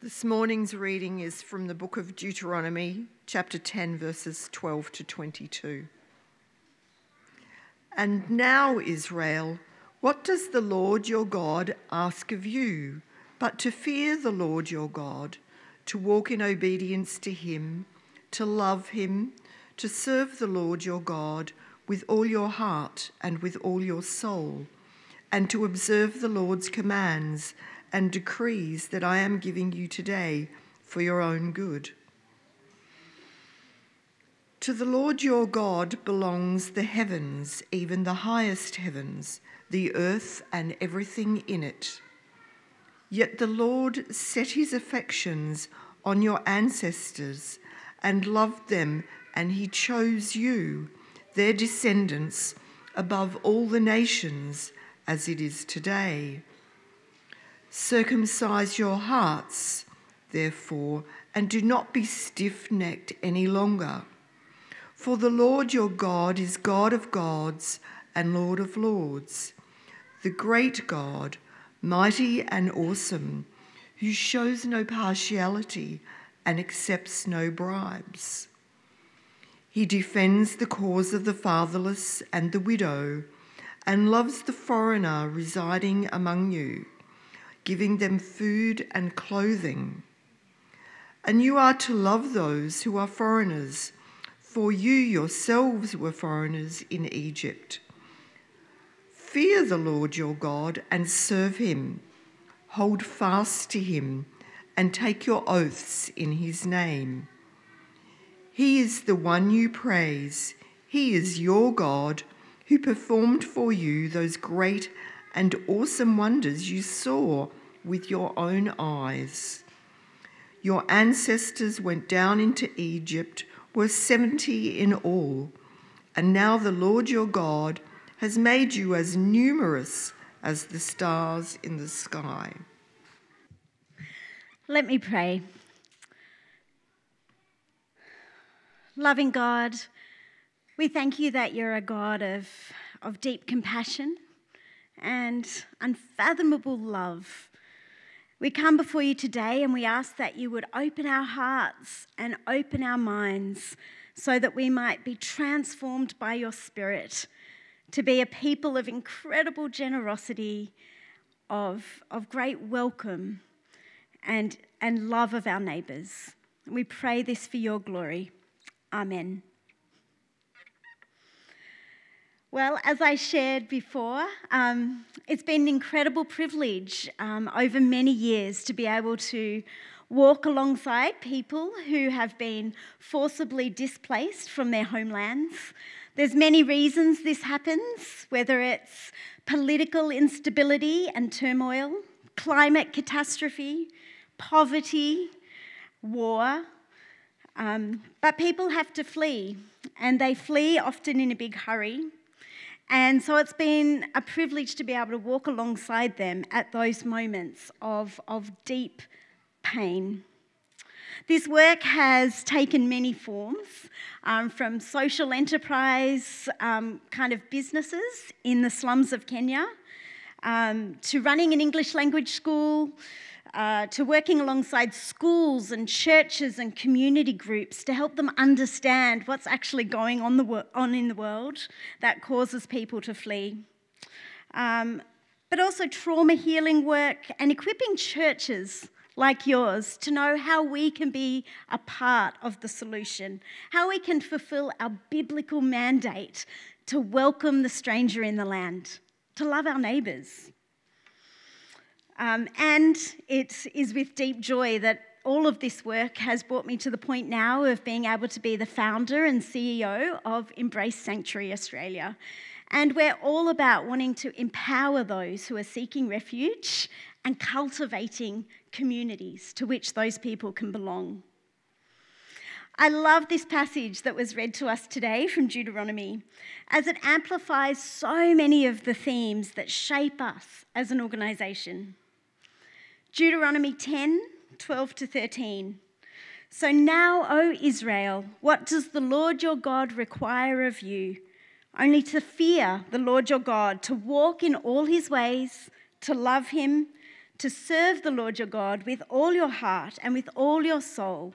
This morning's reading is from the book of Deuteronomy, chapter 10, verses 12 to 22. And now, Israel, what does the Lord your God ask of you but to fear the Lord your God, to walk in obedience to him, to love him, to serve the Lord your God with all your heart and with all your soul, and to observe the Lord's commands and decrees that I am giving you today for your own good. To the Lord your God belongs the heavens, even the highest heavens, the earth and everything in it. Yet the Lord set his affections on your ancestors and loved them, and he chose you, their descendants, above all the nations, as it is today. Circumcise your hearts, therefore, and do not be stiff necked any longer. For the Lord your God is God of gods and Lord of lords, the great God, mighty and awesome, who shows no partiality and accepts no bribes. He defends the cause of the fatherless and the widow and loves the foreigner residing among you giving them food and clothing. And you are to love those who are foreigners, for you yourselves were foreigners in Egypt. Fear the Lord your God and serve him. Hold fast to him and take your oaths in his name. He is the one you praise. He is your God who performed for you those great and awesome wonders you saw with your own eyes. Your ancestors went down into Egypt, were 70 in all, and now the Lord your God has made you as numerous as the stars in the sky. Let me pray. Loving God, we thank you that you're a God of, of deep compassion and unfathomable love. We come before you today and we ask that you would open our hearts and open our minds so that we might be transformed by your Spirit to be a people of incredible generosity, of, of great welcome, and, and love of our neighbours. We pray this for your glory. Amen. Well, as I shared before, um, it's been an incredible privilege um, over many years to be able to walk alongside people who have been forcibly displaced from their homelands. There's many reasons this happens, whether it's political instability and turmoil, climate catastrophe, poverty, war. Um, but people have to flee, and they flee often in a big hurry. And so it's been a privilege to be able to walk alongside them at those moments of, of deep pain. This work has taken many forms, um, from social enterprise um, kind of businesses in the slums of Kenya, um, to running an English language school, uh, to working alongside schools and churches and community groups to help them understand what's actually going on, the, on in the world that causes people to flee. Um, but also trauma healing work and equipping churches like yours to know how we can be a part of the solution, how we can fulfill our biblical mandate to welcome the stranger in the land, to love our neighbours. Um, and it is with deep joy that all of this work has brought me to the point now of being able to be the founder and CEO of Embrace Sanctuary Australia. And we're all about wanting to empower those who are seeking refuge and cultivating communities to which those people can belong. I love this passage that was read to us today from Deuteronomy, as it amplifies so many of the themes that shape us as an organisation. Deuteronomy 10 12 to 13. So now, O Israel, what does the Lord your God require of you? Only to fear the Lord your God, to walk in all his ways, to love him, to serve the Lord your God with all your heart and with all your soul,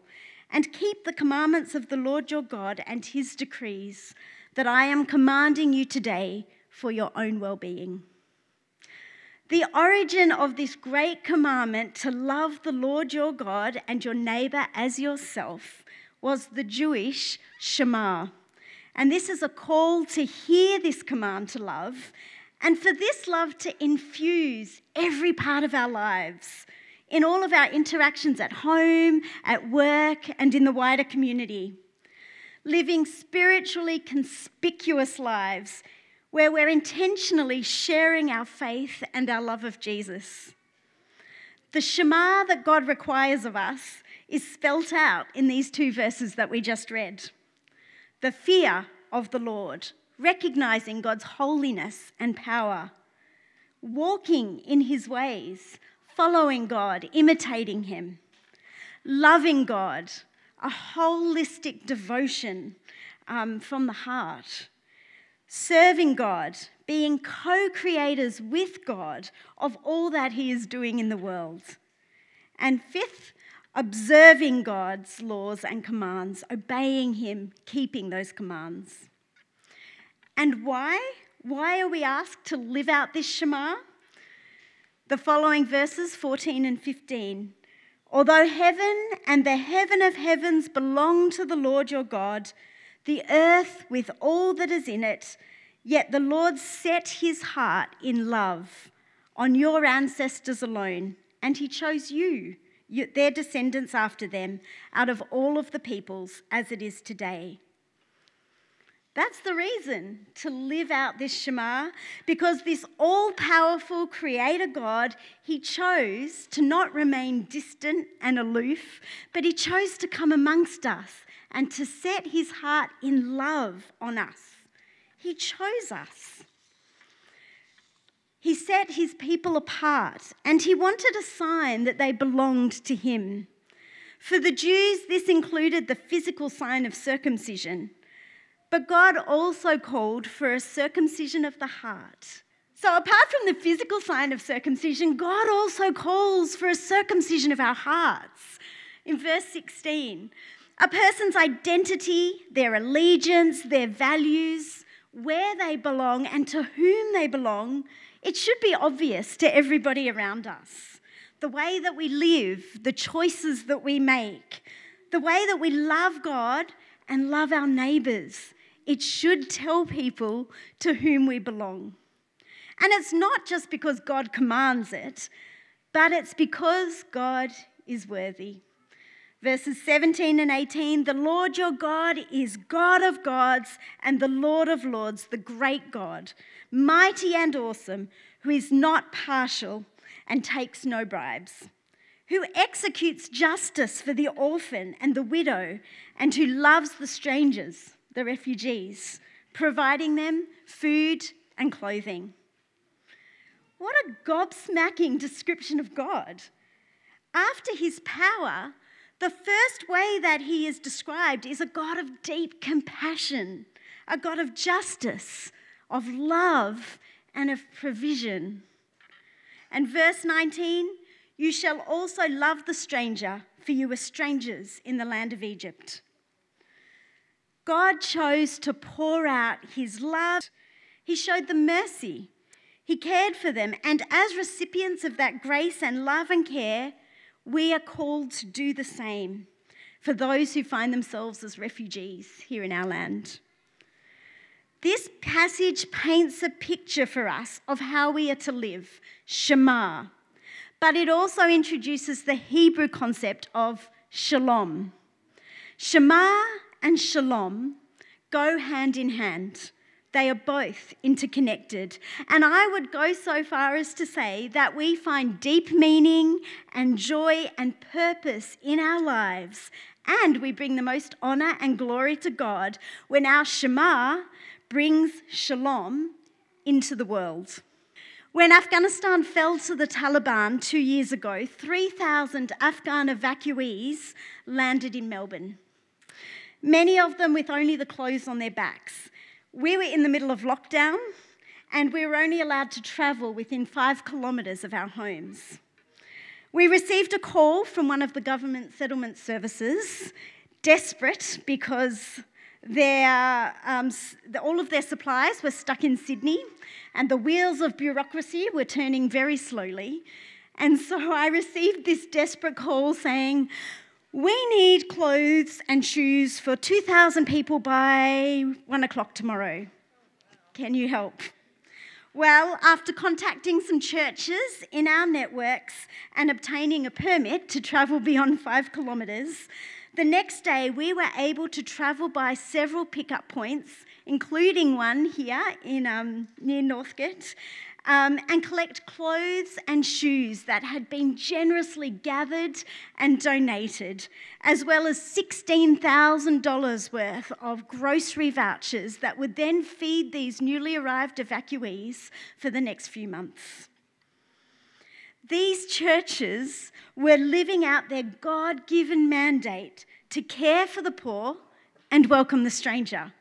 and keep the commandments of the Lord your God and his decrees that I am commanding you today for your own well being. The origin of this great commandment to love the Lord your God and your neighbor as yourself was the Jewish Shema. And this is a call to hear this command to love and for this love to infuse every part of our lives, in all of our interactions at home, at work, and in the wider community. Living spiritually conspicuous lives where we're intentionally sharing our faith and our love of Jesus. The Shema that God requires of us is spelt out in these two verses that we just read. The fear of the Lord recognizing God's holiness and power, walking in his ways, following God, imitating him, loving God, a holistic devotion um, from the heart, serving God, being co creators with God of all that he is doing in the world. And fifth, observing God's laws and commands, obeying him, keeping those commands. And why? Why are we asked to live out this Shema? The following verses 14 and 15. Although heaven and the heaven of heavens belong to the Lord your God, the earth with all that is in it, yet the Lord set his heart in love on your ancestors alone, and he chose you, their descendants after them, out of all of the peoples as it is today. That's the reason to live out this Shema, because this all powerful Creator God, He chose to not remain distant and aloof, but He chose to come amongst us and to set His heart in love on us. He chose us. He set His people apart, and He wanted a sign that they belonged to Him. For the Jews, this included the physical sign of circumcision. But God also called for a circumcision of the heart. So, apart from the physical sign of circumcision, God also calls for a circumcision of our hearts. In verse 16, a person's identity, their allegiance, their values, where they belong, and to whom they belong, it should be obvious to everybody around us. The way that we live, the choices that we make, the way that we love God and love our neighbours it should tell people to whom we belong. And it's not just because God commands it, but it's because God is worthy. Verses 17 and 18 The Lord your God is God of gods and the Lord of lords, the great God, mighty and awesome, who is not partial and takes no bribes, who executes justice for the orphan and the widow, and who loves the strangers the refugees, providing them food and clothing. What a gobsmacking description of God. After his power, the first way that he is described is a God of deep compassion, a God of justice, of love, and of provision. And verse 19 you shall also love the stranger, for you were strangers in the land of Egypt. God chose to pour out his love. He showed them mercy. He cared for them. And as recipients of that grace and love and care, we are called to do the same for those who find themselves as refugees here in our land. This passage paints a picture for us of how we are to live, Shema, but it also introduces the Hebrew concept of shalom. Shema and shalom go hand in hand. They are both interconnected. And I would go so far as to say that we find deep meaning and joy and purpose in our lives, and we bring the most honor and glory to God when our Shema brings shalom into the world. When Afghanistan fell to the Taliban two years ago, 3,000 Afghan evacuees landed in Melbourne many of them with only the clothes on their backs. We were in the middle of lockdown and we were only allowed to travel within five kilometres of our homes. We received a call from one of the government settlement services, desperate because their, um, all of their supplies were stuck in Sydney and the wheels of bureaucracy were turning very slowly. And so I received this desperate call saying, We need clothes and shoes for 2,000 people by one o'clock tomorrow. Can you help? Well, after contacting some churches in our networks and obtaining a permit to travel beyond five kilometres, the next day we were able to travel by several pickup points, including one here in, um, near Northcote, um, and collect clothes and shoes that had been generously gathered and donated, as well as $16,000 worth of grocery vouchers that would then feed these newly arrived evacuees for the next few months. These churches were living out their God given mandate to care for the poor and welcome the stranger.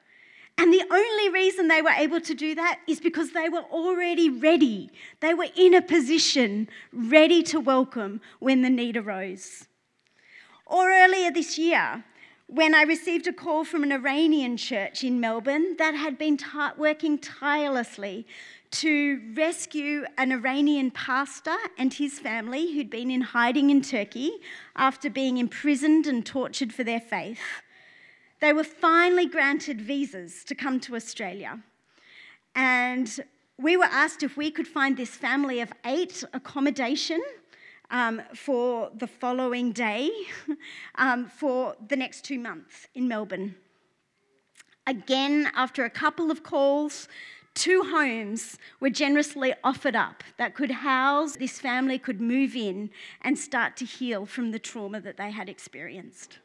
And the only reason they were able to do that is because they were already ready. They were in a position ready to welcome when the need arose. Or earlier this year, when I received a call from an Iranian church in Melbourne that had been working tirelessly to rescue an Iranian pastor and his family who'd been in hiding in Turkey after being imprisoned and tortured for their faith. They were finally granted visas to come to Australia. And we were asked if we could find this family of eight accommodation um, for the following day um, for the next two months in Melbourne. Again, after a couple of calls, two homes were generously offered up that could house this family, could move in and start to heal from the trauma that they had experienced.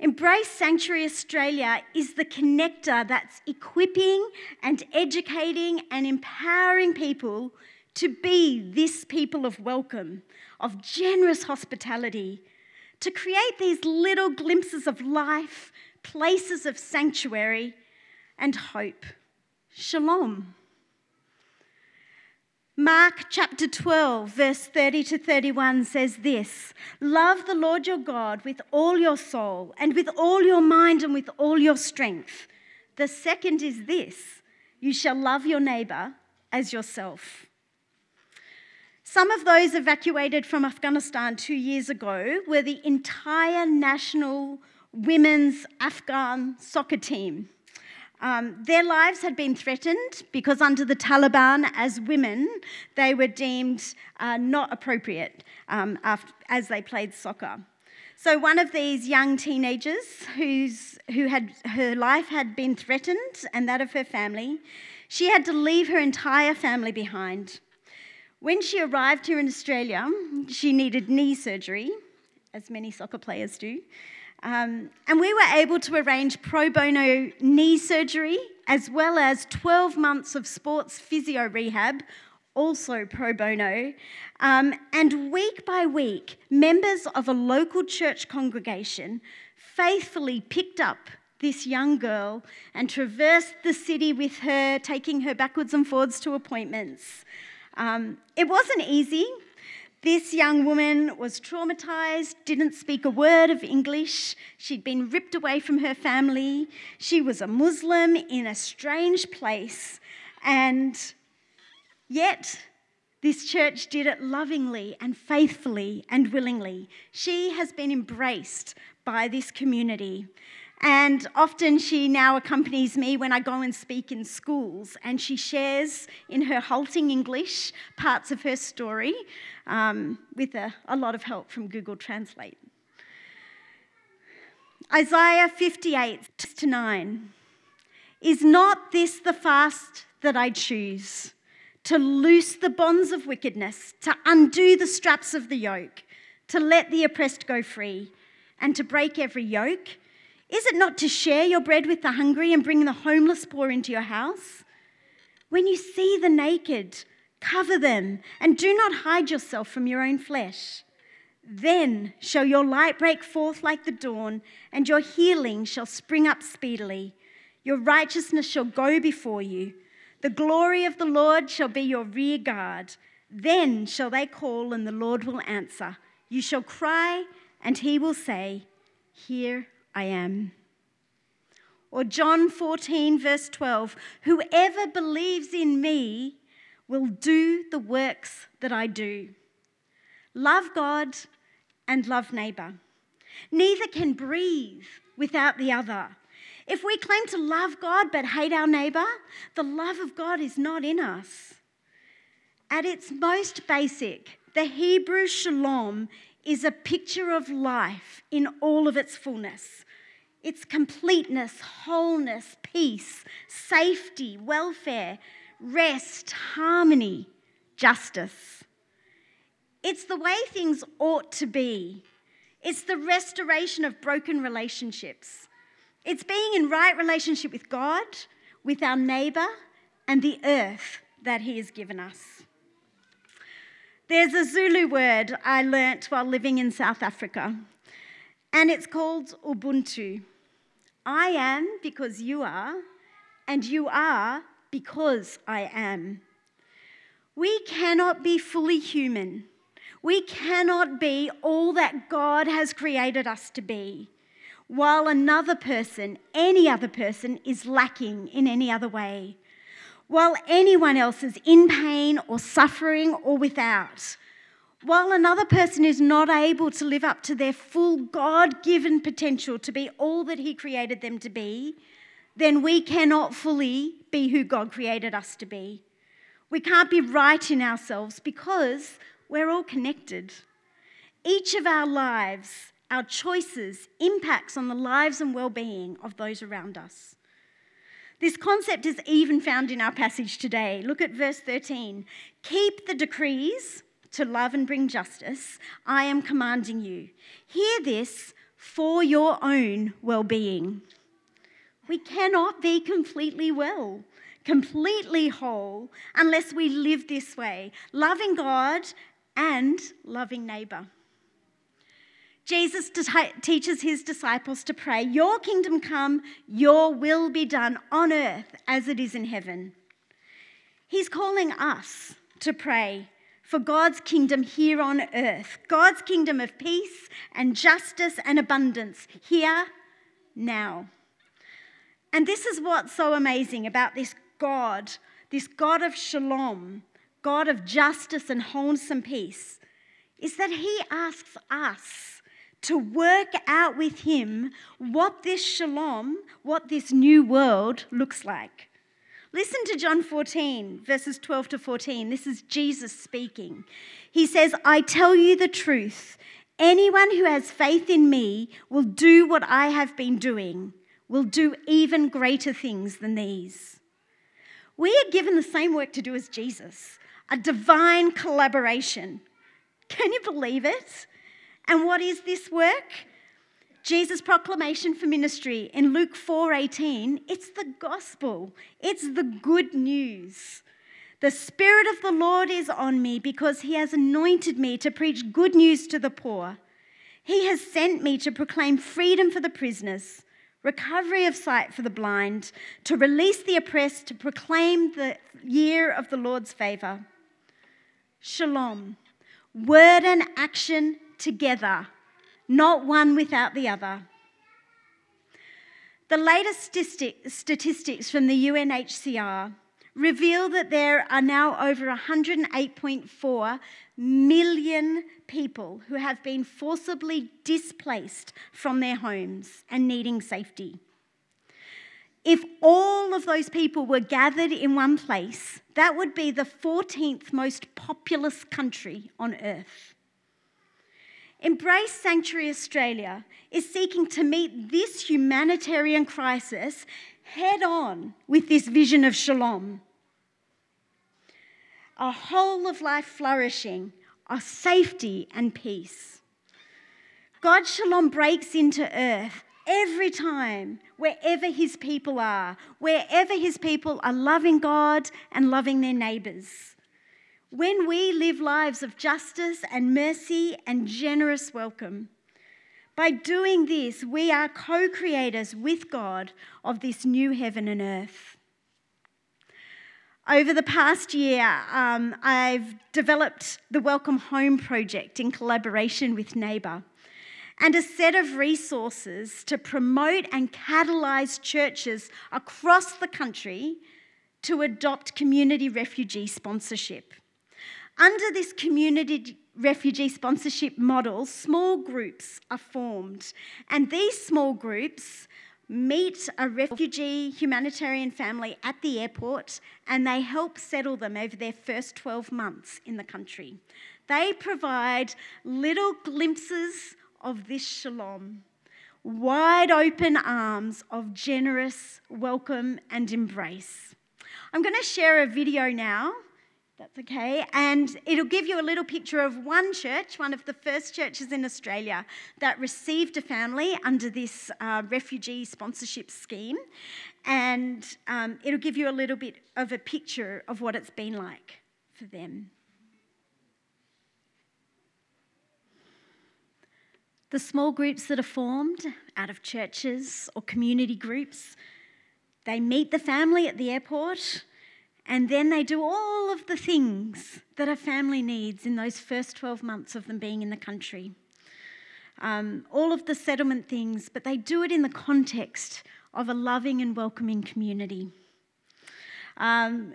Embrace Sanctuary Australia is the connector that's equipping and educating and empowering people to be this people of welcome, of generous hospitality, to create these little glimpses of life, places of sanctuary and hope. Shalom. Mark chapter 12, verse 30 to 31 says this Love the Lord your God with all your soul, and with all your mind, and with all your strength. The second is this you shall love your neighbor as yourself. Some of those evacuated from Afghanistan two years ago were the entire national women's Afghan soccer team. Um, their lives had been threatened because, under the Taliban, as women, they were deemed uh, not appropriate um, after, as they played soccer. So, one of these young teenagers whose, who had her life had been threatened and that of her family, she had to leave her entire family behind. When she arrived here in Australia, she needed knee surgery, as many soccer players do. Um, and we were able to arrange pro bono knee surgery as well as 12 months of sports physio rehab, also pro bono. Um, and week by week, members of a local church congregation faithfully picked up this young girl and traversed the city with her, taking her backwards and forwards to appointments. Um, it wasn't easy. This young woman was traumatized, didn't speak a word of English. She'd been ripped away from her family. She was a Muslim in a strange place. And yet, this church did it lovingly and faithfully and willingly. She has been embraced by this community. And often she now accompanies me when I go and speak in schools, and she shares in her halting English parts of her story um, with a, a lot of help from Google Translate. Isaiah 58 to 9. Is not this the fast that I choose? To loose the bonds of wickedness, to undo the straps of the yoke, to let the oppressed go free, and to break every yoke? Is it not to share your bread with the hungry and bring the homeless poor into your house? When you see the naked, cover them and do not hide yourself from your own flesh. Then shall your light break forth like the dawn, and your healing shall spring up speedily. Your righteousness shall go before you. The glory of the Lord shall be your rear guard. Then shall they call, and the Lord will answer. You shall cry, and he will say, Here I am. Or John 14, verse 12 Whoever believes in me will do the works that I do. Love God and love neighbour. Neither can breathe without the other. If we claim to love God but hate our neighbour, the love of God is not in us. At its most basic, the Hebrew shalom is a picture of life in all of its fullness. Its completeness, wholeness, peace, safety, welfare, rest, harmony, justice. It's the way things ought to be. It's the restoration of broken relationships. It's being in right relationship with God, with our neighbour, and the earth that He has given us. There's a Zulu word I learnt while living in South Africa, and it's called Ubuntu. I am because you are, and you are because I am. We cannot be fully human. We cannot be all that God has created us to be, while another person, any other person, is lacking in any other way while anyone else is in pain or suffering or without, while another person is not able to live up to their full God given potential to be all that He created them to be, then we cannot fully be who God created us to be. We can't be right in ourselves because we're all connected. Each of our lives, our choices, impacts on the lives and well being of those around us. This concept is even found in our passage today. Look at verse 13. Keep the decrees to love and bring justice. I am commanding you. Hear this for your own well being. We cannot be completely well, completely whole, unless we live this way, loving God and loving neighbour. Jesus teaches his disciples to pray, Your kingdom come, your will be done on earth as it is in heaven. He's calling us to pray for God's kingdom here on earth, God's kingdom of peace and justice and abundance here, now. And this is what's so amazing about this God, this God of shalom, God of justice and wholesome peace, is that He asks us to work out with Him what this shalom, what this new world looks like. Listen to John 14, verses 12 to 14. This is Jesus speaking. He says, I tell you the truth. Anyone who has faith in me will do what I have been doing, will do even greater things than these. We are given the same work to do as Jesus, a divine collaboration. Can you believe it? And what is this work? Jesus' proclamation for ministry in Luke 4:18, it's the gospel. It's the good news. The spirit of the Lord is on me because he has anointed me to preach good news to the poor. He has sent me to proclaim freedom for the prisoners, recovery of sight for the blind, to release the oppressed, to proclaim the year of the Lord's favor. Shalom. Word and action together, not one without the other. The latest statistics from the UNHCR reveal that there are now over 108.4 million people who have been forcibly displaced from their homes and needing safety. If all of those people were gathered in one place, that would be the 14th most populous country on earth. Embrace Sanctuary Australia is seeking to meet this humanitarian crisis head on with this vision of shalom. A whole of life flourishing, a safety and peace. God's shalom breaks into earth every time, wherever his people are, wherever his people are loving God and loving their neighbours. When we live lives of justice and mercy and generous welcome, by doing this, we are co creators with God of this new heaven and earth. Over the past year, um, I've developed the Welcome Home project in collaboration with Neighbour and a set of resources to promote and catalyse churches across the country to adopt community refugee sponsorship. Under this community refugee sponsorship model, small groups are formed, and these small groups meet a refugee humanitarian family at the airport and they help settle them over their first 12 months in the country. They provide little glimpses of this shalom, wide open arms of generous welcome and embrace. I'm going to share a video now that's okay. And it'll give you a little picture of one church, one of the first churches in Australia that received a family under this uh, refugee sponsorship scheme. And um, it'll give you a little bit of a picture of what it's been like for them. The small groups that are formed out of churches or community groups, they meet the family at the airport and then they do all of the things that a family needs in those first 12 months of them being in the country. Um, all of the settlement things, but they do it in the context of a loving and welcoming community. Um,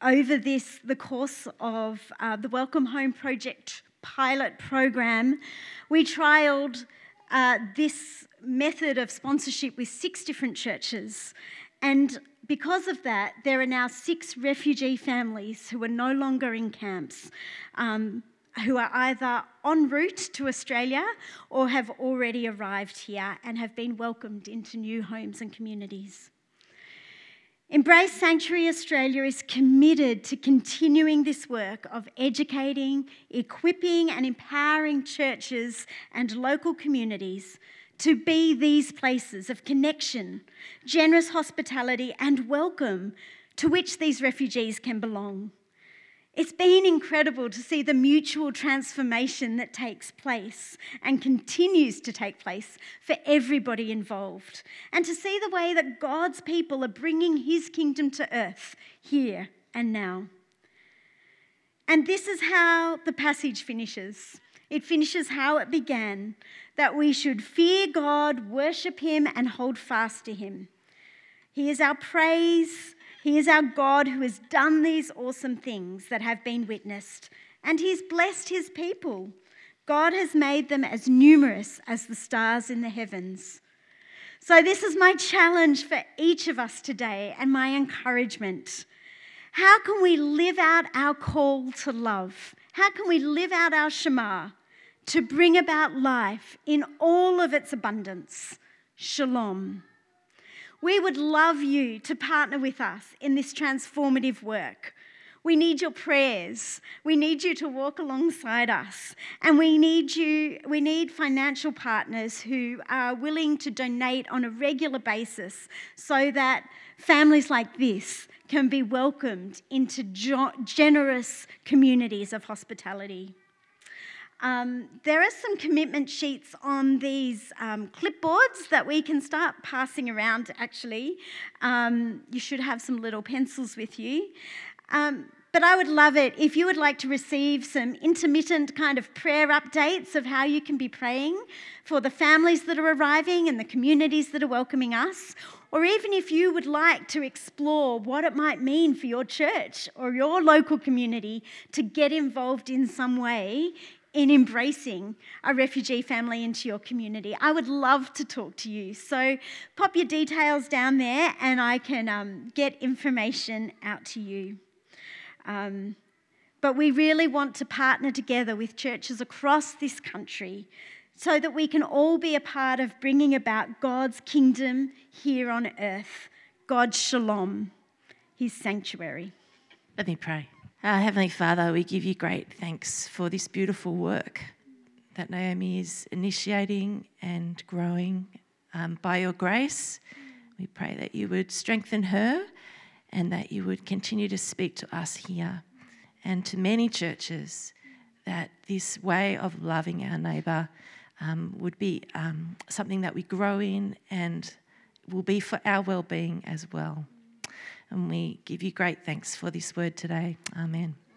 over this, the course of uh, the Welcome Home Project pilot program, we trialled uh, this method of sponsorship with six different churches. And because of that, there are now six refugee families who are no longer in camps, um, who are either en route to Australia or have already arrived here and have been welcomed into new homes and communities. Embrace Sanctuary Australia is committed to continuing this work of educating, equipping, and empowering churches and local communities to be these places of connection, generous hospitality, and welcome to which these refugees can belong. It's been incredible to see the mutual transformation that takes place and continues to take place for everybody involved, and to see the way that God's people are bringing His kingdom to earth here and now. And this is how the passage finishes. It finishes how it began that we should fear God, worship Him, and hold fast to Him. He is our praise. He is our God who has done these awesome things that have been witnessed, and He's blessed His people. God has made them as numerous as the stars in the heavens. So, this is my challenge for each of us today and my encouragement. How can we live out our call to love? How can we live out our Shema? To bring about life in all of its abundance. Shalom. We would love you to partner with us in this transformative work. We need your prayers. We need you to walk alongside us. And we need you, we need financial partners who are willing to donate on a regular basis so that families like this can be welcomed into generous communities of hospitality. Um, there are some commitment sheets on these um, clipboards that we can start passing around actually. Um, you should have some little pencils with you. Um, but I would love it if you would like to receive some intermittent kind of prayer updates of how you can be praying for the families that are arriving and the communities that are welcoming us. Or even if you would like to explore what it might mean for your church or your local community to get involved in some way in embracing a refugee family into your community. I would love to talk to you. So pop your details down there and I can um, get information out to you. Um, but we really want to partner together with churches across this country so that we can all be a part of bringing about God's kingdom here on earth, God's shalom, his sanctuary. Let me pray. Uh, Heavenly Father, we give you great thanks for this beautiful work that Naomi is initiating and growing um, by your grace. We pray that you would strengthen her and that you would continue to speak to us here and to many churches that this way of loving our neighbour um, would be um, something that we grow in and will be for our well being as well. And we give you great thanks for this word today. Amen.